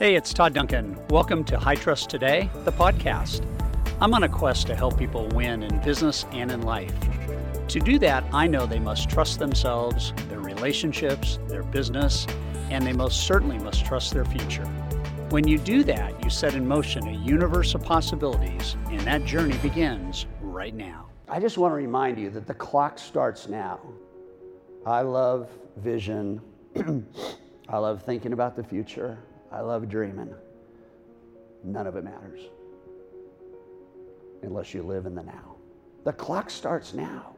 Hey, it's Todd Duncan. Welcome to High Trust Today, the podcast. I'm on a quest to help people win in business and in life. To do that, I know they must trust themselves, their relationships, their business, and they most certainly must trust their future. When you do that, you set in motion a universe of possibilities, and that journey begins right now. I just want to remind you that the clock starts now. I love vision. I love thinking about the future. I love dreaming. None of it matters unless you live in the now. The clock starts now.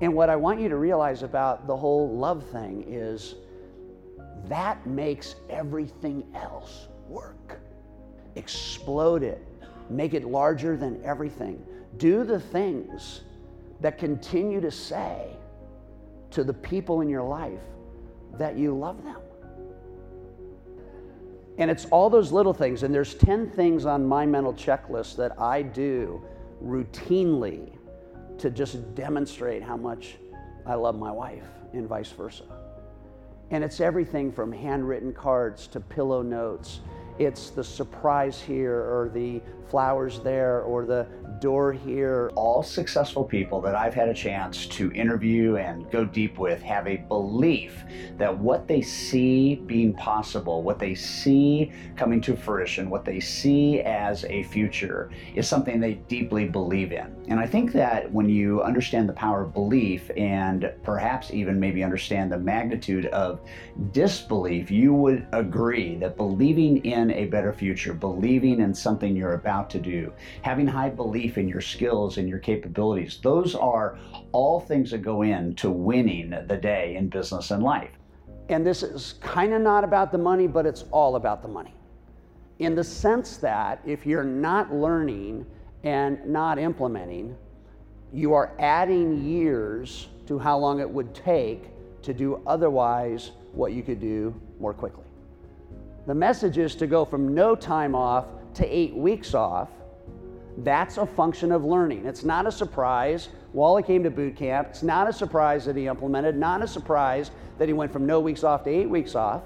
And what I want you to realize about the whole love thing is that makes everything else work. Explode it, make it larger than everything. Do the things that continue to say to the people in your life that you love them. And it's all those little things. And there's 10 things on my mental checklist that I do routinely to just demonstrate how much I love my wife and vice versa. And it's everything from handwritten cards to pillow notes it's the surprise here or the flowers there or the door here. All successful people that I've had a chance to interview and go deep with have a belief that what they see being possible, what they see coming to fruition, what they see as a future is something they deeply believe in. And I think that when you understand the power of belief and perhaps even maybe understand the magnitude of disbelief, you would agree that believing in a better future, believing in something you're about to do, having high belief in your skills and your capabilities. Those are all things that go into winning the day in business and life. And this is kind of not about the money, but it's all about the money. In the sense that if you're not learning and not implementing, you are adding years to how long it would take to do otherwise what you could do more quickly. The message is to go from no time off to eight weeks off. That's a function of learning. It's not a surprise. Wally came to boot camp. It's not a surprise that he implemented, not a surprise that he went from no weeks off to eight weeks off.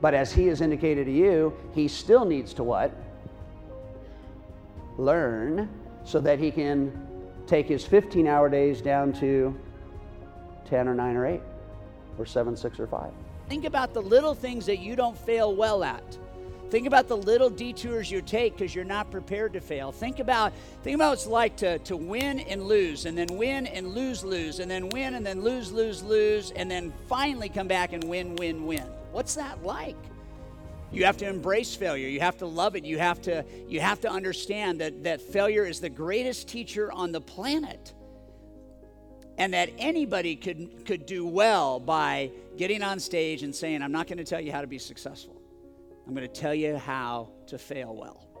But as he has indicated to you, he still needs to what? Learn so that he can take his 15 hour days down to 10 or 9 or 8 or 7, 6 or 5. Think about the little things that you don't fail well at. Think about the little detours you take because you're not prepared to fail. Think about think about what it's like to, to win and lose, and then win and lose, lose, and then win and then lose, lose, lose, and then finally come back and win, win, win. What's that like? You have to embrace failure. You have to love it. You have to you have to understand that, that failure is the greatest teacher on the planet and that anybody could, could do well by getting on stage and saying, I'm not going to tell you how to be successful. I'm going to tell you how to fail well.